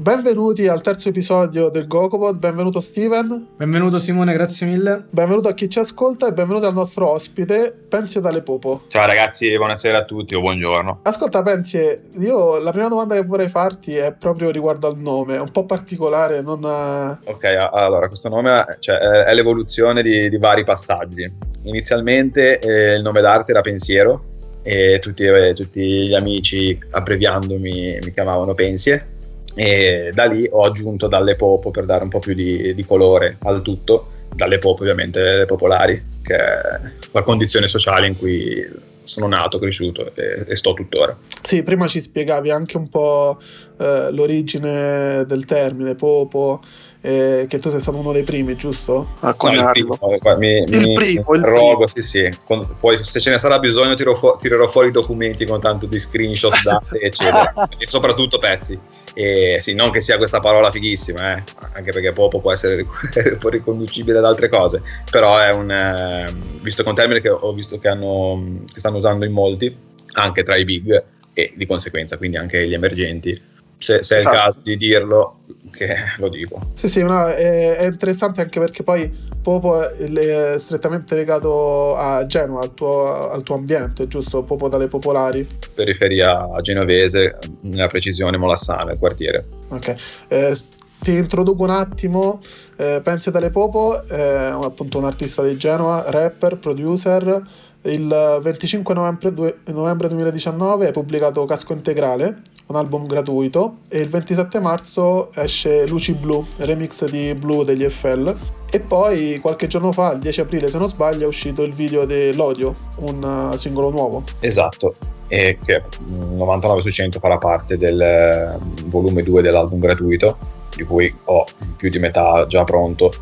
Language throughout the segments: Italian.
Benvenuti al terzo episodio del GoCopod, benvenuto Steven. Benvenuto Simone, grazie mille. Benvenuto a chi ci ascolta e benvenuto al nostro ospite, Pensi dalle Popo. Ciao ragazzi, buonasera a tutti o buongiorno. Ascolta Pensi, io la prima domanda che vorrei farti è proprio riguardo al nome, è un po' particolare, non... Ok, allora questo nome cioè, è l'evoluzione di, di, vari passaggi. Inizialmente eh, il nome d'arte era Pensiero e tutti, eh, tutti gli amici abbreviandomi mi chiamavano Pensie e da lì ho aggiunto dalle pop per dare un po' più di, di colore al tutto, dalle pop ovviamente le popolari, che è la condizione sociale in cui sono nato, cresciuto e, e, sto tuttora. Sì, prima ci spiegavi anche un po' eh, l'origine del termine popo, eh, che tu sei stato uno dei primi, giusto? A coniarlo. No, il primo, mi, il mi, primo, il rogo, primo. sì, sì. Poi se ce ne sarà bisogno tiro fu- tirerò fuori i documenti con tanto di screenshot, date, eccetera. e soprattutto pezzi. E sì, non che sia questa parola fighissima, eh, anche perché Popo può essere riconducibile ad altre cose, però è un, eh, visto che termine che ho visto che, hanno, che stanno usando in molti, anche tra i big e di conseguenza quindi anche gli emergenti, se, se esatto. è il esatto. caso di dirlo, che lo dico. Sì, sì, no, è, è, interessante anche perché poi Popo è, strettamente legato a Genova, al tuo, al tuo, ambiente, giusto? Popo dalle popolari. Periferia genovese, nella precisione Molassana, il quartiere. Ok. Eh, ti introduco un attimo, eh, Pensi dalle Popo, è appunto un artista di Genova, rapper, producer. Il 25 novembre, novembre 2019 hai pubblicato Casco Integrale, un album gratuito e il 27 marzo esce Luci Blu, remix di Blue degli FL e poi qualche giorno fa, il 10 aprile se non sbaglio, è uscito il video dell'Odio, un uh, singolo nuovo. Esatto, e che 99 su 100 farà parte del uh, volume 2 dell'album gratuito, di cui ho più di metà già pronto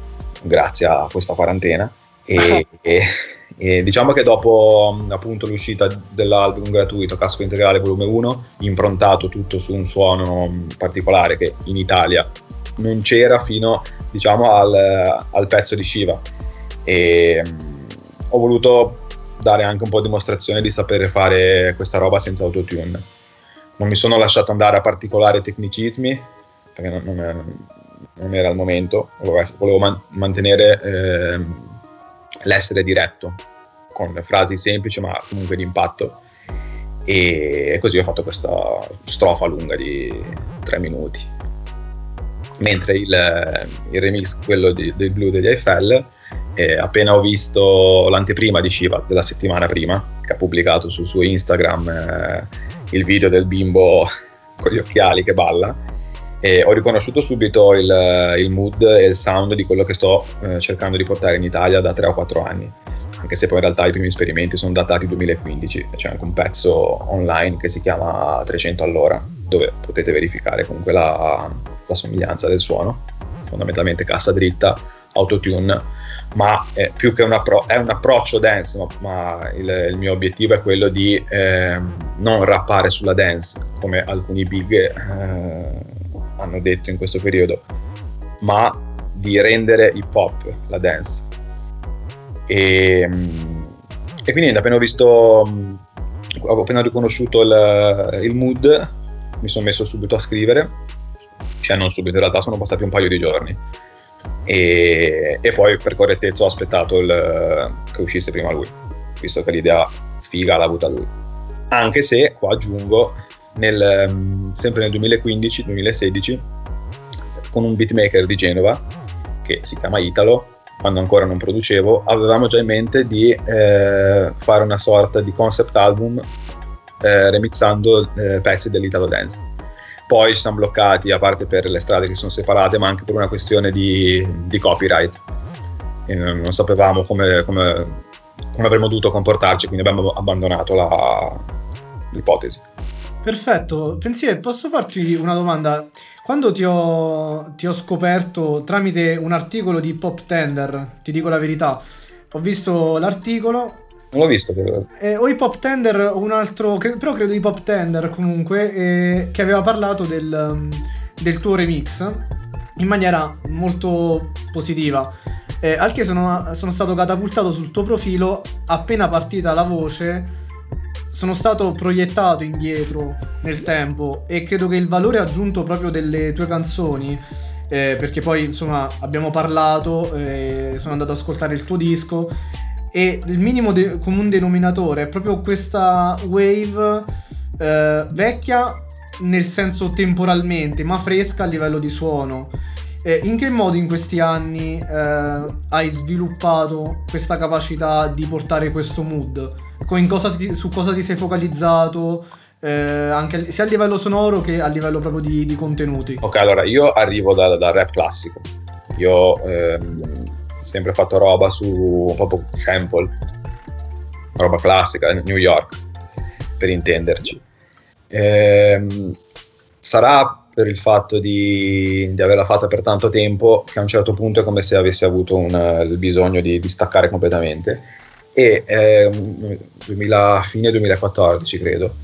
grazie a questa quarantena. E, e e diciamo che dopo appunto l'uscita dell'album gratuito Casco Integrale Volume 1, improntato tutto su un suono particolare che in Italia non c'era fino diciamo al, al pezzo di Shiva e ho voluto dare anche un po' dimostrazione di sapere fare questa roba senza autotune. Non mi sono lasciato andare a particolari tecnicismi perché non, non, non era il momento, volevo, volevo man- mantenere eh, l'essere diretto, con frasi semplici ma comunque di impatto. E così ho fatto questa strofa lunga di tre minuti. Mentre il, il remix, quello di, del blu degli Eiffel, eh, appena ho visto l'anteprima di Shiva della settimana prima, che ha pubblicato sul suo Instagram eh, il video del bimbo con gli occhiali che balla, e ho riconosciuto subito il, il, mood e il sound di quello che sto eh, cercando di portare in Italia da 3 o 4 anni. Anche se poi in realtà i primi esperimenti sono datati 2015 c'è anche un pezzo online che si chiama 300 all'ora dove potete verificare comunque la, la somiglianza del suono. Fondamentalmente cassa dritta autotune ma eh, più che un, appro- è un approccio dance ma, ma il, il, mio obiettivo è quello di eh, non rappare sulla dance come alcuni big eh, hanno detto in questo periodo, ma di rendere hip hop la dance. E, e quindi appena ho visto, ho appena riconosciuto il, il mood, mi sono messo subito a scrivere, cioè non subito, in realtà sono passati un paio di giorni. E, e poi per correttezza ho aspettato il, che uscisse prima lui, visto che l'idea figa l'ha avuta lui. Anche se, qua aggiungo, nel, mm, sempre nel 2015-2016 con un beatmaker di Genova che si chiama Italo, quando ancora non producevo, avevamo già in mente di eh, fare una sorta di concept album eh, remixando eh, pezzi dell'Italo Dance. Poi ci siamo bloccati, a parte per le strade che sono separate, ma anche per una questione di, di copyright. E non sapevamo come, come, come, avremmo dovuto comportarci, quindi abbiamo abbandonato la, l'ipotesi. Perfetto, pensiero, posso farti una domanda? Quando ti ho, ti ho, scoperto tramite un articolo di Pop Tender, ti dico la verità, ho visto l'articolo. Non l'ho visto però. Eh, o i Pop Tender un altro, però credo i Pop Tender comunque, eh, che aveva parlato del, del, tuo remix in maniera molto positiva. Eh, al che sono, sono stato catapultato sul tuo profilo appena partita la voce sono stato proiettato indietro nel tempo e credo che il valore aggiunto proprio delle tue canzoni, eh, perché poi insomma abbiamo parlato, eh, sono andato ad ascoltare il tuo disco e il minimo de- comune denominatore è proprio questa wave eh, vecchia nel senso temporalmente, ma fresca a livello di suono. In che modo in questi anni eh, hai sviluppato questa capacità di portare questo mood? Cosa su cosa ti sei focalizzato? Eh, anche, sia a livello sonoro che a livello proprio di, di contenuti. Ok, allora io arrivo dal, dal rap classico. Io ho ehm, sempre fatto roba su proprio sample, roba classica, New York, per intenderci. Ehm, sarà per il fatto di, di, averla fatta per tanto tempo che a un certo punto è come se avessi avuto un, il bisogno di, di, staccare completamente e eh, 2000, fine 2014 credo.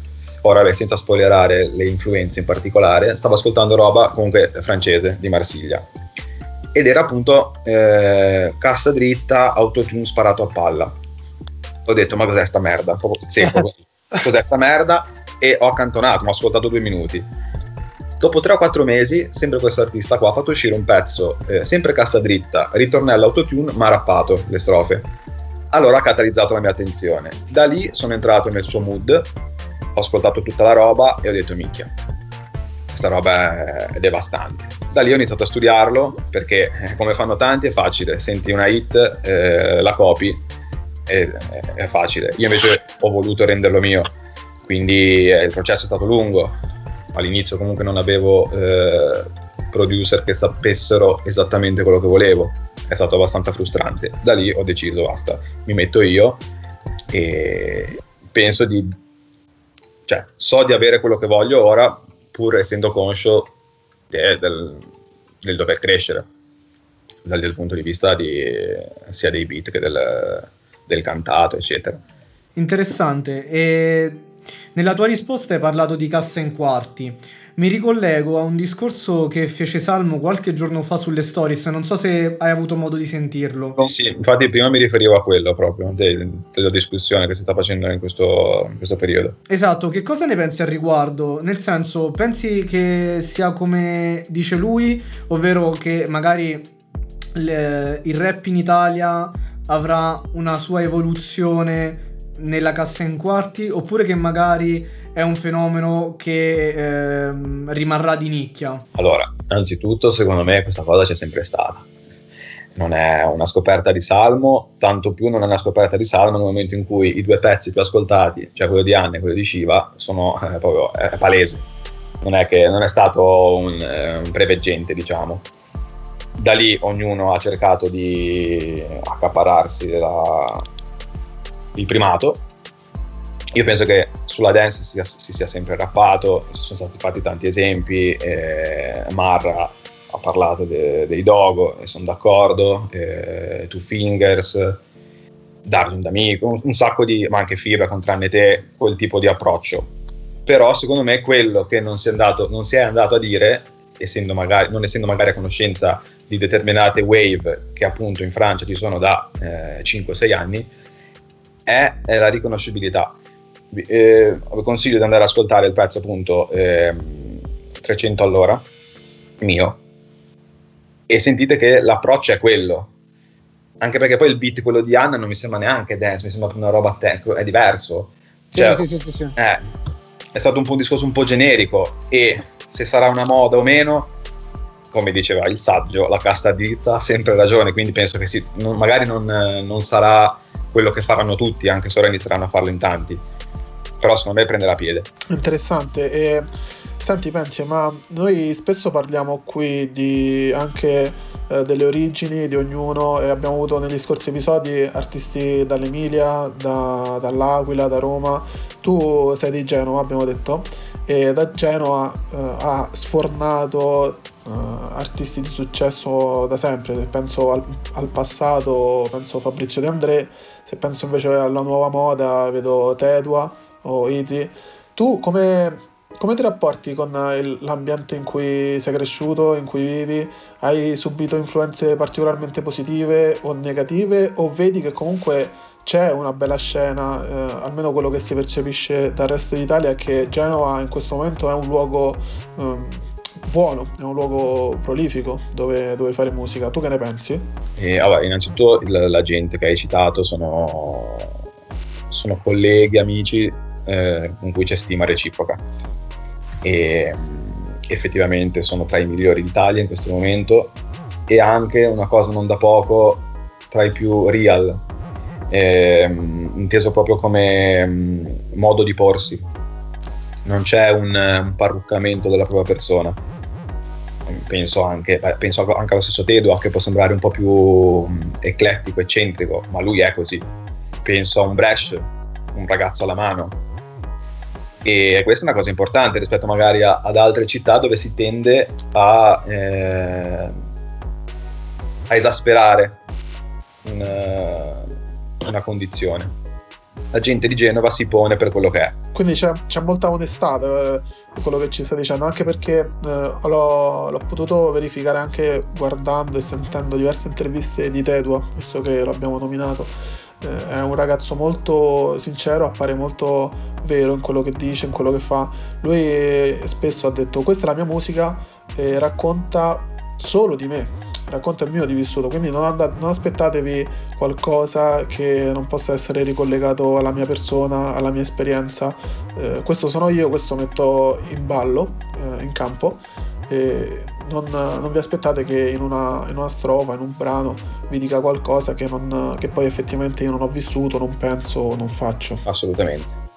Ora beh, senza spoilerare le influenze in particolare stavo ascoltando roba comunque francese di Marsiglia. Ed era appunto eh, cassa dritta autotune sparato a palla. Ho detto ma cos'è sta merda? Sempre cos'è sta merda? E ho accantonato, ho ascoltato due minuti. Dopo 3 o 4 mesi, sempre questo artista qua ha fatto uscire un pezzo, eh, sempre cassa dritta, ritornello autotune, ma rappato, le strofe. Allora ha catalizzato la mia attenzione. Da lì sono entrato nel suo mood, ho ascoltato tutta la roba e ho detto minchia, questa roba è devastante. Da lì ho iniziato a studiarlo perché eh, come fanno tanti è facile, senti una hit, eh, la copi, è, è facile. Io invece ho voluto renderlo mio quindi eh, il processo è stato lungo. All'inizio comunque non avevo eh, producer che sapessero esattamente quello che volevo. È stato abbastanza frustrante. Da lì ho deciso basta, mi metto io e penso di... cioè so di avere quello che voglio ora pur essendo conscio del, del dover crescere dal, punto di vista di, sia dei beat che del, del cantato eccetera. Interessante. E nella tua risposta hai parlato di cassa in quarti. Mi ricollego a un discorso che fece Salmo qualche giorno fa sulle stories, non so se hai avuto modo di sentirlo. No, sì, infatti prima mi riferivo a quello proprio, de- della discussione che si sta facendo in questo, in questo periodo. Esatto, che cosa ne pensi al riguardo? Nel senso, pensi che sia come dice lui, ovvero che magari le, il rap in Italia avrà una sua evoluzione nella cassa in quarti oppure che magari è un fenomeno che ehm, rimarrà di nicchia? Allora, anzitutto secondo me questa cosa c'è sempre stata. Non è una scoperta di Salmo, tanto più non è una scoperta di Salmo nel momento in cui i due pezzi più ascoltati, cioè quello di Anne e quello di Shiva, sono eh, proprio è palese. Non è, che, non è stato un, eh, un preveggente, diciamo da lì ognuno ha cercato di accapararsi la, il primato. Io penso che sulla dance si, si sia sempre rappato, sono stati fatti tanti esempi, eh, Marra ha parlato de, dei Dogo e sono d'accordo, eh, Two Fingers, Darwin D'Amico, un, un, sacco di, ma anche Fibra con tranne te, quel tipo di approccio. Però secondo me quello che non si è andato, si è andato a dire, essendo magari, non essendo magari a conoscenza di determinate wave che appunto in Francia ci sono da eh, 5-6 anni, è, la riconoscibilità. Eh, vi consiglio di andare ad ascoltare il pezzo appunto eh, 300 all'ora, mio, e sentite che l'approccio è quello. Anche perché poi il beat, quello di Anna, non mi sembra neanche dance, mi sembra una roba tech, è diverso. Cioè, sì, sì, sì, sì. È, eh, è stato un, po un discorso un po' generico e se sarà una moda o meno, come diceva il saggio, la cassa dritta ha sempre ragione, quindi penso che sì, non, magari non, non sarà quello che faranno tutti, anche se ora inizieranno a farlo in tanti. Però secondo me prende la piede. Interessante. E, senti, pensi, ma noi spesso parliamo qui di anche eh, delle origini di ognuno e abbiamo avuto negli scorsi episodi artisti dall'Emilia, da, dall'Aquila, da Roma. Tu sei di Genova, abbiamo detto, e da Genova eh, ha sfornato Uh, artisti di successo da sempre, penso al, al, passato, penso Fabrizio De André, se penso invece alla nuova moda vedo Tedua o Easy. Tu come, come ti rapporti con l'ambiente in cui sei cresciuto, in cui vivi? Hai subito influenze particolarmente positive o negative o vedi che comunque c'è una bella scena, eh, almeno quello che si percepisce dal resto d'Italia, è che Genova in questo momento è un luogo ehm, buono, è un luogo prolifico dove, dove, fare musica. Tu che ne pensi? E, allora, innanzitutto la, la gente che hai citato sono, sono colleghi, amici eh, con cui c'è stima reciproca. E effettivamente sono tra i migliori d'Italia in questo momento e anche una cosa non da poco tra i più real eh, inteso proprio come mm, modo di porsi. Non c'è un, un parruccamento della propria persona. Penso anche, penso anche, allo stesso Tedo, che può sembrare un po' più mm, eclettico, eccentrico, ma lui è così. Penso a un Bresh, un ragazzo alla mano. E questa è una cosa importante rispetto magari a, ad altre città dove si tende a, eh, a esasperare un, una condizione. La gente di Genova si pone per quello che è. Quindi c'è, c'è molta onestà eh, quello che ci sta dicendo, anche perché eh, l'ho, l'ho, potuto verificare anche guardando e sentendo diverse interviste di Tedua, visto che l'abbiamo nominato. Eh, è un ragazzo molto sincero, appare molto vero in quello che dice, in quello che fa. Lui spesso ha detto questa è la mia musica e racconta solo di me, racconta il mio di vissuto, quindi non, andate, non, aspettatevi qualcosa che non possa essere ricollegato alla mia persona, alla mia esperienza. Eh, questo sono io, questo metto in ballo, eh, in campo. E non, non, vi aspettate che in una, in una, strofa, in un brano, vi dica qualcosa che, non, che poi effettivamente io non ho vissuto, non penso, non faccio. Assolutamente.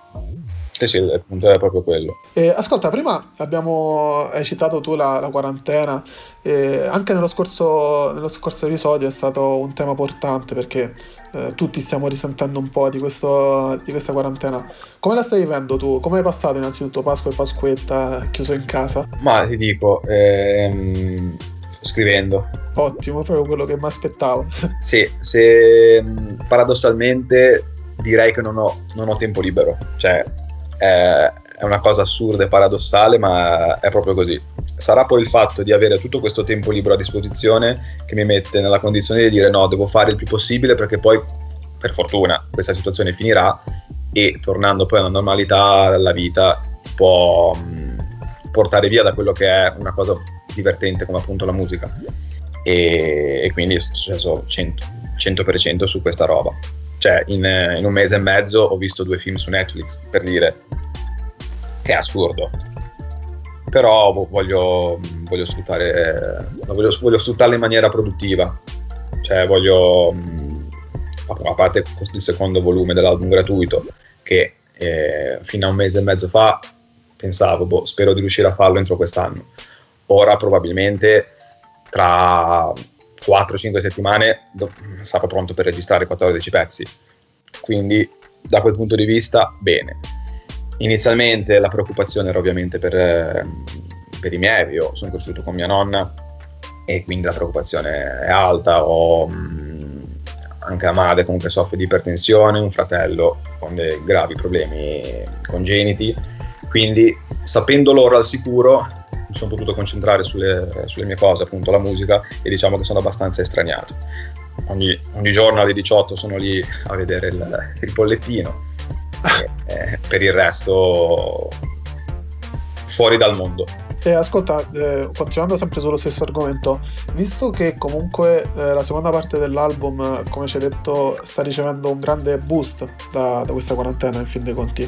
Sì, sì, il punto è proprio quello. Eh, ascolta, prima abbiamo, hai citato tu la, la quarantena, eh, anche nello scorso, nello scorso, episodio è stato un tema portante perché eh, tutti stiamo risentendo un po' di, questo, di, questa quarantena. Come la stai vivendo tu? Come hai passato innanzitutto Pasqua e Pasquetta chiuso in casa? Ma ti dico, ehm, scrivendo. Ottimo, proprio quello che mi aspettavo. sì, se paradossalmente direi che non ho, non ho tempo libero, cioè è, è una cosa assurda e paradossale, ma è proprio così. Sarà poi il fatto di avere tutto questo tempo libero a disposizione che mi mette nella condizione di dire no, devo fare il più possibile perché poi, per fortuna, questa situazione finirà e tornando poi alla normalità la vita può portare via da quello che è una cosa divertente come appunto la musica. E, e quindi successo 100%, 100% su questa roba cioè in, in, un mese e mezzo ho visto due film su Netflix, per dire che è assurdo. Però voglio, voglio sfruttare, voglio, voglio sfruttarlo in maniera produttiva. Cioè voglio, a parte il secondo volume dell'album gratuito, che eh, fino a un mese e mezzo fa pensavo, boh, spero di riuscire a farlo entro quest'anno. Ora probabilmente tra 4-5 settimane sarò pronto per registrare 14 pezzi. Quindi da quel punto di vista, bene. Inizialmente la preoccupazione era ovviamente per, ehm, per i miei, io sono cresciuto con mia nonna e quindi la preoccupazione è alta, ho mh, anche la madre comunque soffre di ipertensione, un fratello con dei gravi problemi congeniti, quindi sapendo loro al sicuro mi sono potuto concentrare sulle, sulle, mie cose, appunto la musica, e diciamo che sono abbastanza estraniato. Ogni, ogni giorno alle 18 sono lì a vedere il, il bollettino, per il resto fuori dal mondo. E ascolta, eh, continuando sempre sullo stesso argomento, visto che comunque eh, la seconda parte dell'album, come ci hai detto, sta ricevendo un grande boost da, da, questa quarantena, in fin dei conti,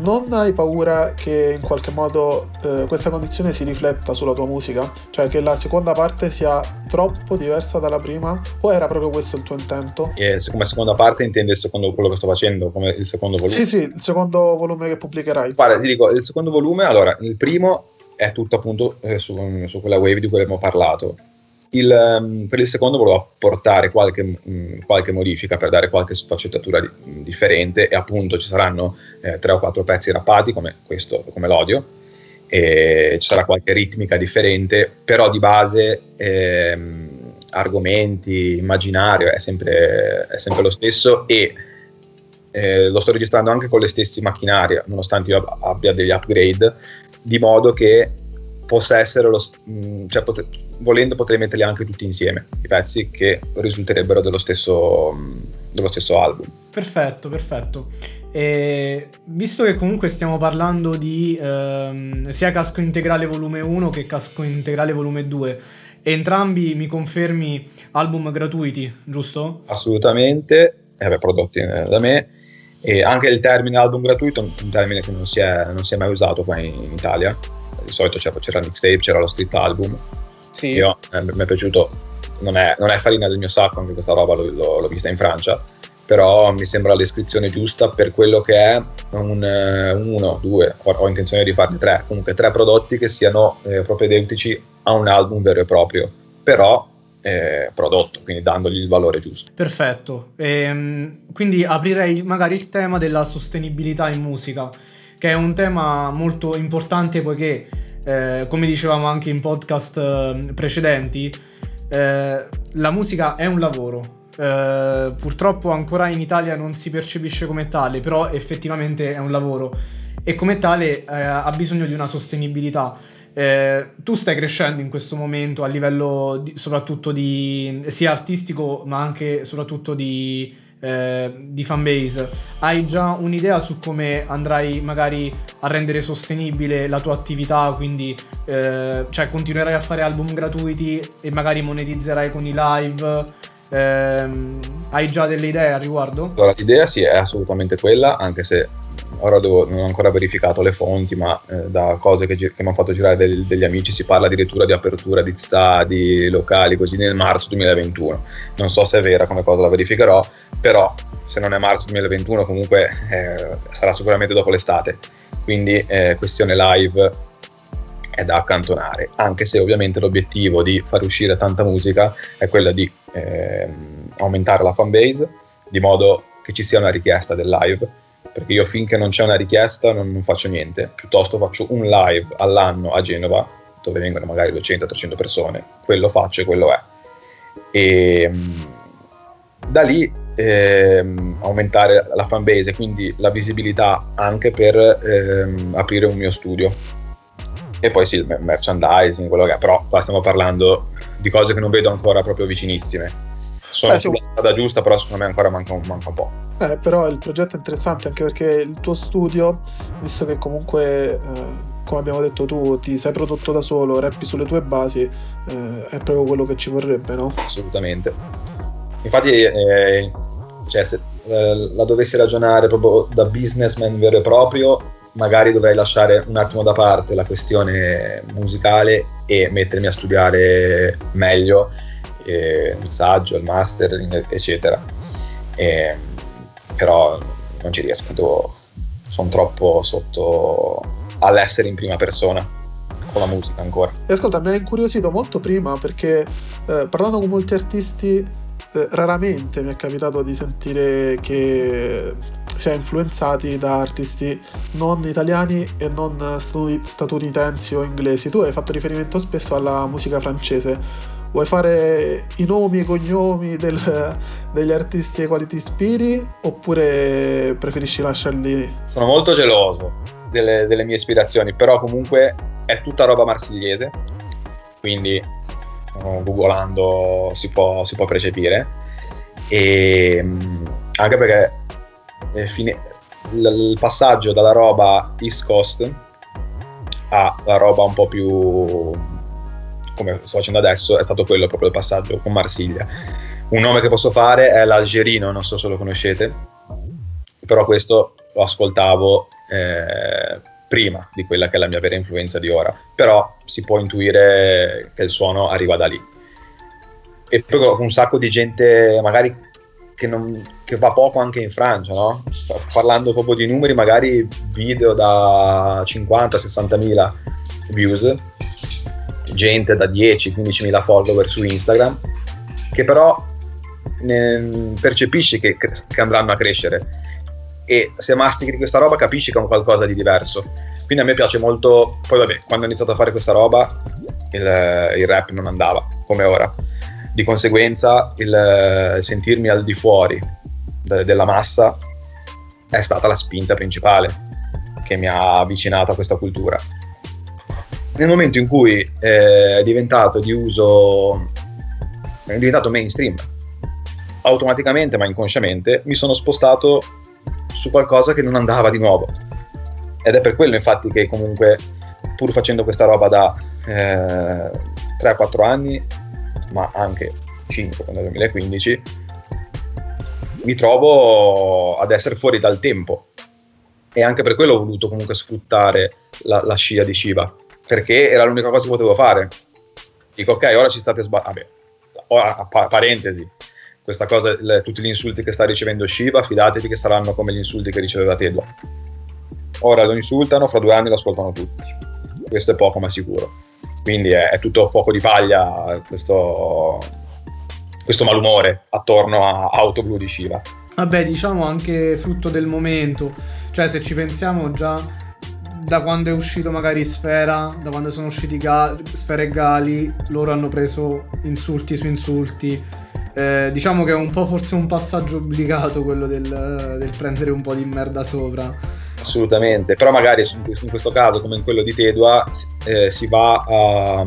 non hai paura che in qualche modo eh, questa condizione si rifletta sulla tua musica? Cioè che la seconda parte sia troppo diversa dalla prima? O era proprio questo il tuo intento? E come seconda parte intendi il secondo, quello che sto facendo, come il secondo volume? Sì, sì, il secondo volume che pubblicherai. Guarda, ti dico, il secondo volume, allora, il primo è tutto appunto eh, su, su, quella wave di cui abbiamo parlato. Il, um, per il secondo volevo apportare qualche, um, qualche, modifica per dare qualche sfaccettatura di, um, differente e appunto ci saranno eh, tre o quattro pezzi rappati come questo, come l'odio, e ci sarà qualche ritmica differente, però di base ehm, argomenti, immaginario è sempre, è sempre lo stesso e eh, lo sto registrando anche con le stesse macchinarie, nonostante io abbia degli upgrade, di modo che possa essere lo, mm, cioè pot- volendo potrei metterli anche tutti insieme, i pezzi che risulterebbero dello stesso, mm, dello stesso album. Perfetto, perfetto. E visto che comunque stiamo parlando di ehm, sia casco integrale volume 1 che casco integrale volume 2, entrambi mi confermi album gratuiti, giusto? Assolutamente, eh prodotti eh, da me. E anche il termine album gratuito è un termine che non si è, non si è mai usato qua in, in Italia. Di solito c'era, c'era il mixtape, c'era lo street album. Sì. Io, eh, mi è piaciuto, non è, non è, farina del mio sacco, anche questa roba l'ho, l'ho vista in Francia però mi sembra la descrizione giusta per quello che è un, eh, uno, due, ho, intenzione di farne tre, comunque tre prodotti che siano eh, propedeutici a un album vero e proprio, però eh, prodotto, quindi dandogli il valore giusto. Perfetto, ehm, quindi aprirei magari il tema della sostenibilità in musica, che è un tema molto importante poiché, eh, come dicevamo anche in podcast eh, precedenti, eh, la musica è un lavoro, eh, purtroppo ancora in Italia non si percepisce come tale, però effettivamente è un lavoro e come tale eh, ha bisogno di una sostenibilità. Eh, tu stai crescendo in questo momento a livello di, soprattutto di sia artistico ma anche soprattutto di, eh, di fanbase. Hai già un'idea su come andrai magari a rendere sostenibile la tua attività? Quindi, eh, cioè, continuerai a fare album gratuiti e magari monetizzerai con i live? Ehm, hai già delle idee al riguardo? Allora, l'idea sì è assolutamente quella, anche se ora devo, non ho ancora verificato le fonti, ma eh, da cose che, che mi hanno fatto girare del, degli amici si parla addirittura di apertura di stadi locali così nel marzo 2021. Non so se è vera come cosa la verificherò, però se non è marzo 2021 comunque eh, sarà sicuramente dopo l'estate. Quindi eh, questione live è da accantonare, anche se ovviamente l'obiettivo di far uscire tanta musica è quella di ehm, aumentare la fanbase, di modo che ci sia una richiesta del live, perché io finché non c'è una richiesta non, non faccio niente, piuttosto faccio un live all'anno a Genova, dove vengono magari 200-300 persone, quello faccio e quello è. E ehm, da lì ehm, aumentare la fanbase, quindi la visibilità anche per ehm, aprire un mio studio e poi sì, il merchandising, quello che è, però qua stiamo parlando di cose che non vedo ancora proprio vicinissime. Sono eh, sulla strada giusta, però secondo me ancora manca un, manca un po'. Eh, però il progetto è interessante anche perché il tuo studio, visto che comunque, eh, come abbiamo detto tu, ti sei prodotto da solo, rappi sulle tue basi, eh, è proprio quello che ci vorrebbe, no? Assolutamente. Infatti, eh, cioè, se eh, la dovessi ragionare proprio da businessman vero e proprio, magari dovrei lasciare un attimo da parte la questione musicale e mettermi a studiare meglio eh, il saggio, il master, eccetera. E, però non ci riesco, devo, sono troppo sotto all'essere in prima persona con la musica ancora. E ascolta, mi ha incuriosito molto prima perché eh, parlando con molti artisti eh, raramente mi è capitato di sentire che si è influenzati da artisti non italiani e non statunitensi o inglesi. Tu hai fatto riferimento spesso alla musica francese. Vuoi fare i nomi e i cognomi del, degli artisti ai quali ti ispiri oppure preferisci lasciarli? Sono molto geloso delle, delle mie ispirazioni, però comunque è tutta roba marsigliese, quindi googolando si può, si può percepire e anche perché eh, fine, il passaggio dalla roba East Coast alla roba un po' più come sto facendo adesso è stato quello proprio il passaggio con Marsiglia un nome che posso fare è l'Algerino non so se lo conoscete però questo lo ascoltavo eh, prima di quella che è la mia vera influenza di ora, però si può intuire che il suono arriva da lì. E poi un sacco di gente magari che, non, che va poco anche in Francia, no? Parlando proprio di numeri, magari video da 50-60 mila views, gente da 10-15 mila follower su Instagram, che però percepisci che, che andranno a crescere e se mastichi questa roba capisci che è un qualcosa di diverso. Quindi a me piace molto, poi vabbè, quando ho iniziato a fare questa roba il, il rap non andava come ora. Di conseguenza il, il sentirmi al di fuori de, della massa è stata la spinta principale che mi ha avvicinato a questa cultura. Nel momento in cui eh, è diventato di uso, è diventato mainstream, automaticamente ma inconsciamente mi sono spostato su qualcosa che non andava di nuovo. Ed è per quello infatti che comunque pur facendo questa roba da eh, 3-4 anni, ma anche 5 nel 2015, mi trovo ad essere fuori dal tempo. E anche per quello ho voluto comunque sfruttare la, la scia di Shiva, perché era l'unica cosa che potevo fare. Dico, ok, ora ci state sbagliando. Ora, pa- parentesi, questa cosa, le, tutti gli insulti che sta ricevendo Shiva, fidatevi che saranno come gli insulti che riceveva Tedua. Ora lo insultano, fra due anni lo ascoltano tutti. Questo è poco ma sicuro. Quindi è, è tutto fuoco di paglia questo, questo malumore attorno a Auto Blu di Shiva. Vabbè, diciamo anche frutto del momento. Cioè, se ci pensiamo già da quando è uscito magari Sfera, da quando sono usciti Ga- Sfera e Gali, loro hanno preso insulti su insulti. Eh, diciamo che è un po' forse un passaggio obbligato quello del, del prendere un po' di merda sopra. Assolutamente, però magari in questo caso, come in quello di Tedua, eh, si va a,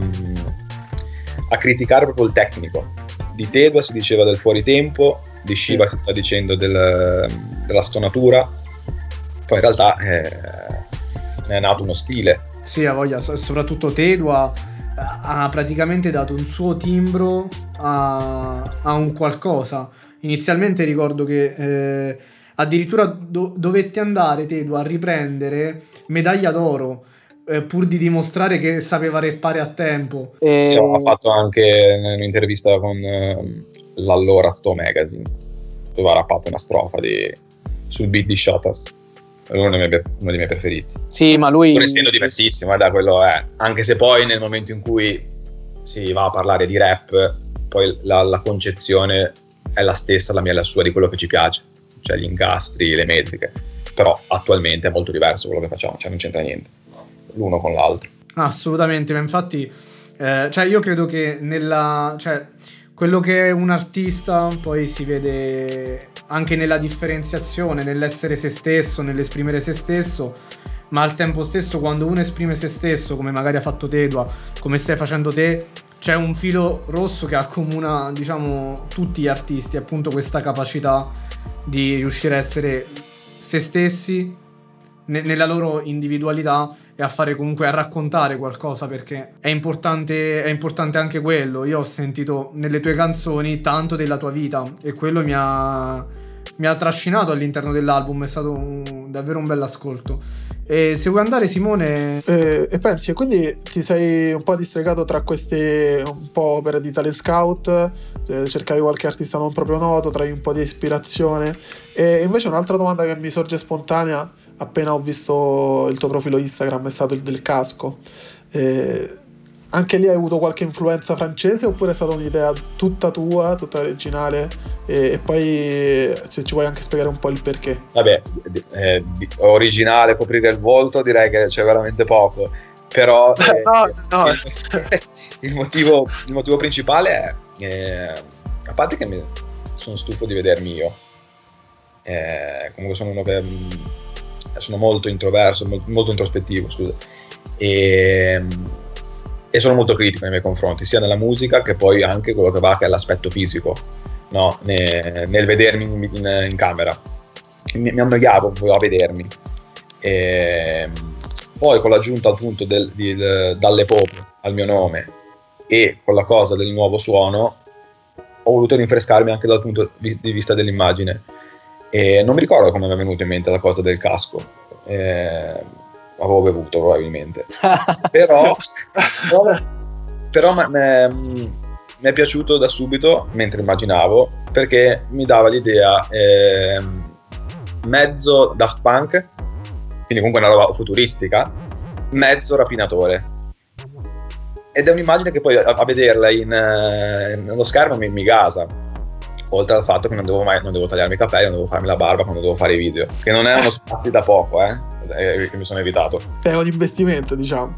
a, criticare proprio il tecnico. Di Tedua si diceva del fuori tempo, di Shiva si sta dicendo del, della stonatura, poi in realtà eh, è nato uno stile. Sì, ha voglia, soprattutto Tedua ha praticamente dato un suo timbro a, a un qualcosa. Inizialmente ricordo che eh, addirittura do- dovette andare Tedu a riprendere medaglia d'oro eh, pur di dimostrare che sapeva reppare a tempo. E... Sì, ha fatto anche un'intervista con eh, l'allora Sto Magazine dove ha rappato una strofa di, sul beat di Shotas è uno dei, miei, uno dei miei preferiti. Sì, ma lui... Pur essendo diversissimo, da quello è. Anche se poi nel momento in cui si va a parlare di rap, poi la, la concezione è la stessa, la mia e la sua, di quello che ci piace. Cioè gli incastri, le metriche. Però attualmente è molto diverso quello che facciamo, cioè non c'entra niente l'uno con l'altro. Assolutamente, ma infatti, eh, cioè io credo che nella... Cioè, quello che è un artista poi si vede anche nella differenziazione, nell'essere se stesso, nell'esprimere se stesso, ma al tempo stesso quando uno esprime se stesso, come magari ha fatto Tedua, come stai facendo te, c'è un filo rosso che accomuna, diciamo, tutti gli artisti, appunto questa capacità di riuscire a essere se stessi ne- nella loro individualità e a fare comunque a raccontare qualcosa perché è importante, è importante anche quello. Io ho sentito nelle tue canzoni tanto della tua vita e quello mi ha, mi ha trascinato all'interno dell'album, è stato un, davvero un bel ascolto. E se vuoi andare Simone... Eh, e pensi, e quindi ti sei un po' distregato tra queste un po' opere di Talent Scout, eh, cercavi qualche artista non proprio noto, trai un po' di ispirazione. E invece un'altra domanda che mi sorge spontanea appena ho visto il tuo profilo Instagram è stato il del casco. Eh, anche lì hai avuto qualche influenza francese oppure è stata un'idea tutta tua, tutta originale? E, e poi se ci vuoi anche spiegare un po' il perché. Vabbè, eh, originale, coprire il volto direi che c'è veramente poco, però eh, no, no. Il, il, motivo, il, motivo, principale è, eh, a parte che mi, sono stufo di vedermi io, eh, comunque sono uno che sono molto introverso, molto introspettivo, scusa. E, e, sono molto critico nei miei confronti, sia nella musica che poi anche quello che va, che è l'aspetto fisico, no? ne, nel vedermi in, in, in camera. Mi, mi, annoiavo a vedermi. E, poi con l'aggiunta appunto del, del, dalle pop al mio nome e con la cosa del nuovo suono, ho voluto rinfrescarmi anche dal punto di vista dell'immagine e non mi ricordo come mi è venuto in mente la cosa del casco. Eh, avevo bevuto probabilmente. però, però, però mi è piaciuto da subito, mentre immaginavo, perché mi dava l'idea eh, mezzo Daft Punk, quindi comunque una roba futuristica, mezzo rapinatore. Ed è un'immagine che poi a, a vederla in, eh, nello schermo mi, mi gasa oltre al fatto che non devo mai non devo tagliarmi i capelli, non devo farmi la barba quando devo fare i video, che non erano spazio da poco, eh, che mi sono evitato. È un investimento, diciamo.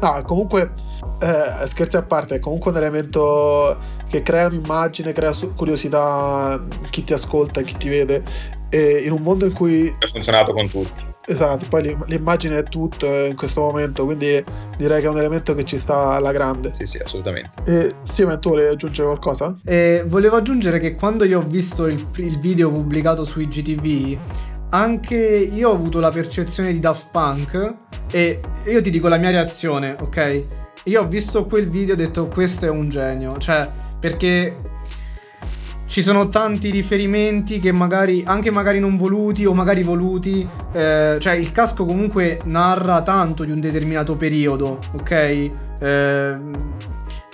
no, comunque, eh, scherzi a parte, è comunque un elemento che crea un'immagine, crea curiosità chi ti ascolta chi ti vede. E in un mondo in cui... Ha funzionato con tutti. Esatto, poi l'immagine è tutto in questo momento, quindi direi che è un elemento che ci sta alla grande. Sì, sì, assolutamente. E Steven, tu volevi aggiungere qualcosa? Eh, volevo aggiungere che quando io ho visto il, il video pubblicato su IGTV, anche io ho avuto la percezione di Daft Punk e io ti dico la mia reazione, ok? Io ho visto quel video e ho detto questo è un genio, cioè perché ci sono tanti riferimenti che magari, anche magari non voluti o magari voluti, eh, cioè il casco comunque narra tanto di un determinato periodo, ok? Eh,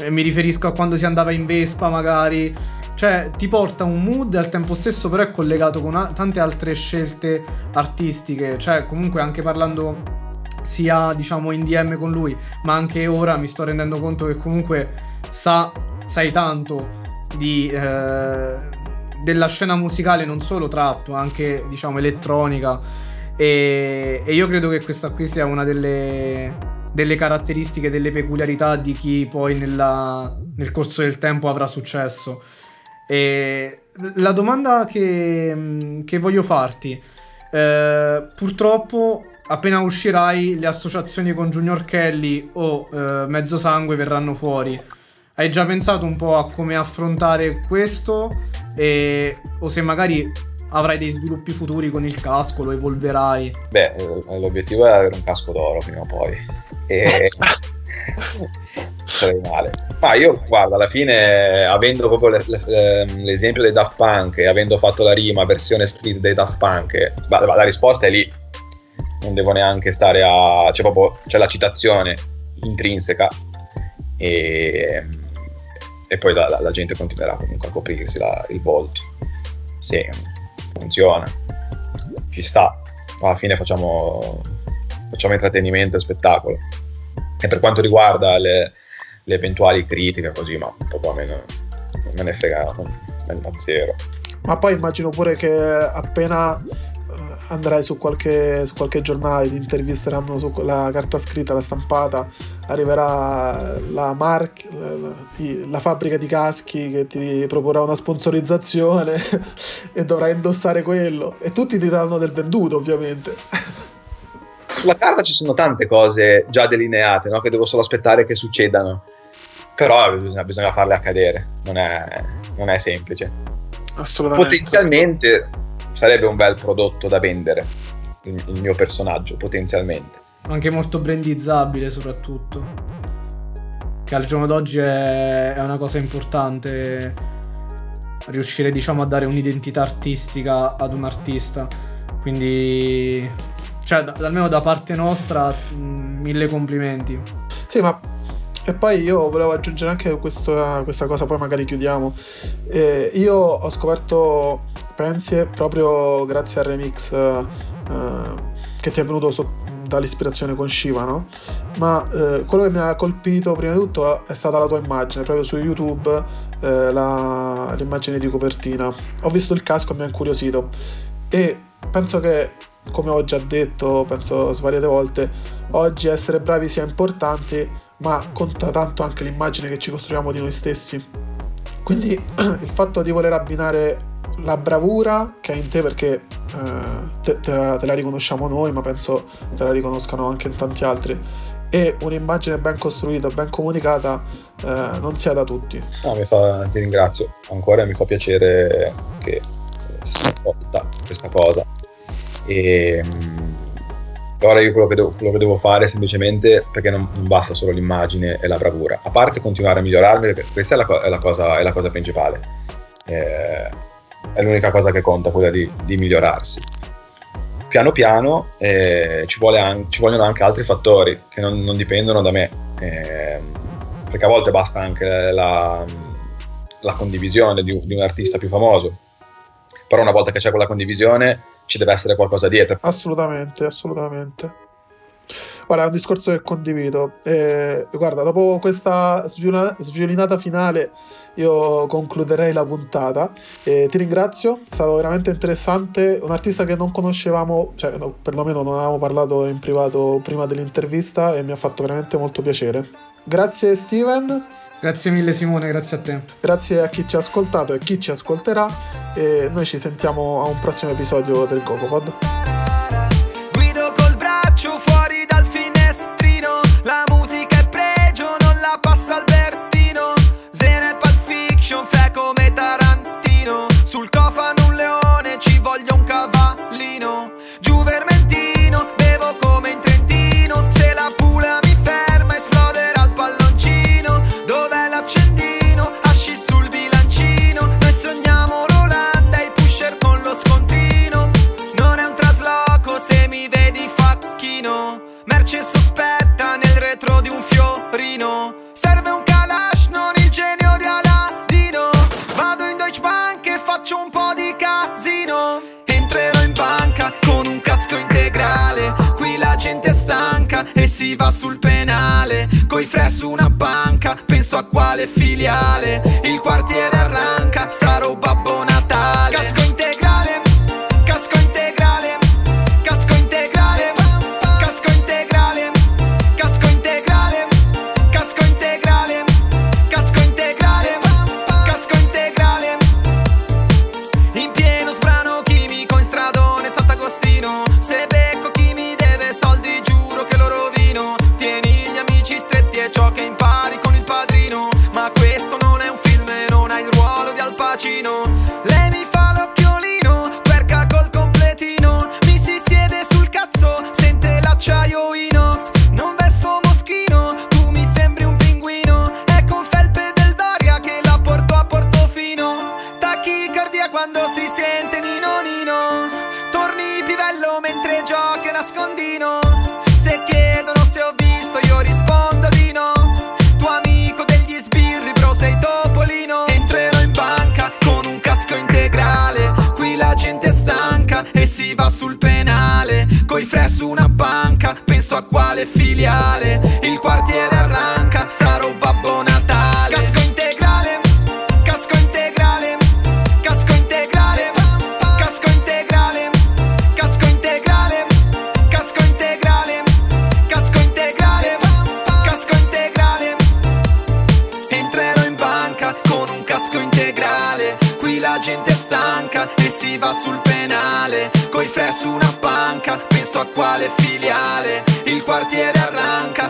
mi riferisco a quando si andava in Vespa magari, cioè ti porta un mood e al tempo stesso però è collegato con a- tante altre scelte artistiche, cioè comunque anche parlando sia diciamo in DM con lui, ma anche ora mi sto rendendo conto che comunque sa, sai tanto di, eh, della scena musicale, non solo trap, ma anche diciamo elettronica. E, e, io credo che questa qui sia una delle, delle caratteristiche, delle peculiarità di chi poi nella, nel corso del tempo avrà successo. E la domanda che, che voglio farti, eh, purtroppo appena uscirai le associazioni con Junior Kelly o eh, Mezzo verranno fuori. Hai già pensato un po' a come affrontare questo? E, o se magari avrai dei sviluppi futuri con il casco, lo evolverai? Beh, eh, l'obiettivo è avere un casco d'oro prima o poi. E... sarei male. Ma io, guarda, alla fine, avendo proprio le, le, l'esempio dei Daft Punk e avendo fatto la rima versione street dei Daft Punk, la, la risposta è lì. Non devo neanche stare a... c'è proprio c'è la citazione intrinseca e e poi la, la, gente continuerà comunque a coprirsi la, il volto. Sì, funziona, ci sta. Alla fine facciamo, facciamo intrattenimento e spettacolo. E per quanto riguarda le, le eventuali critiche, così, ma proprio a me non, non me ne frega, non, zero. Ma poi immagino pure che appena andrai su qualche, su qualche giornale, ti intervisteranno sulla carta scritta, la stampata, arriverà la, mar- la, la fabbrica di caschi che ti proporrà una sponsorizzazione e dovrai indossare quello e tutti ti daranno del venduto ovviamente. Sulla carta ci sono tante cose già delineate no? che devo solo aspettare che succedano, però bisogna, bisogna farle accadere, non è, non è semplice. Assolutamente. Potenzialmente sarebbe un bel prodotto da vendere il, il mio personaggio potenzialmente. Anche molto brandizzabile soprattutto. Che al giorno d'oggi è, è una cosa importante riuscire diciamo a dare un'identità artistica ad un artista. Quindi cioè da, almeno da parte nostra mh, mille complimenti. Sì ma e poi io volevo aggiungere anche questa, questa cosa poi magari chiudiamo. Eh, io ho scoperto Pensie proprio grazie al remix uh, che ti è venuto so- dall'ispirazione con Shiva, no? Ma uh, quello che mi ha colpito prima di tutto è stata la tua immagine, proprio su YouTube uh, la, l'immagine di copertina. Ho visto il casco e mi ha incuriosito e penso che, come ho già detto, penso svariate volte, oggi essere bravi sia importante, ma conta tanto anche l'immagine che ci costruiamo di noi stessi. Quindi il fatto di voler abbinare la bravura che è in te perché eh, te, te, te, la riconosciamo noi, ma penso te la riconoscano anche in tanti altri. E un'immagine ben costruita, ben comunicata, eh, non sia da tutti. No, fa, ti ringrazio ancora, mi fa piacere che si ascolta questa cosa. E mm, ora io quello che, devo, quello che devo fare semplicemente perché non, non, basta solo l'immagine e la bravura, a parte continuare a migliorarmi, perché questa è la, è la, cosa, è la cosa principale. Eh, è l'unica cosa che conta, quella di, di migliorarsi. Piano piano eh, ci, an- ci, vogliono anche altri fattori che non, non dipendono da me, eh, perché a volte basta anche la, la condivisione di, di un artista più famoso, però una volta che c'è quella condivisione ci deve essere qualcosa dietro. Assolutamente, assolutamente. Guarda, è un discorso che condivido. Eh, guarda, dopo questa sviola- sviolinata finale io concluderei la puntata. Eh, ti ringrazio, è stato veramente interessante. Un artista che non conoscevamo, cioè no, perlomeno non avevamo parlato in privato prima dell'intervista e mi ha fatto veramente molto piacere. Grazie Steven. Grazie mille Simone, grazie a te. Grazie a chi ci ha ascoltato e chi ci ascolterà e noi ci sentiamo a un prossimo episodio del GogoPod. su una panca, penso a quale filiale, il quartiere arranca.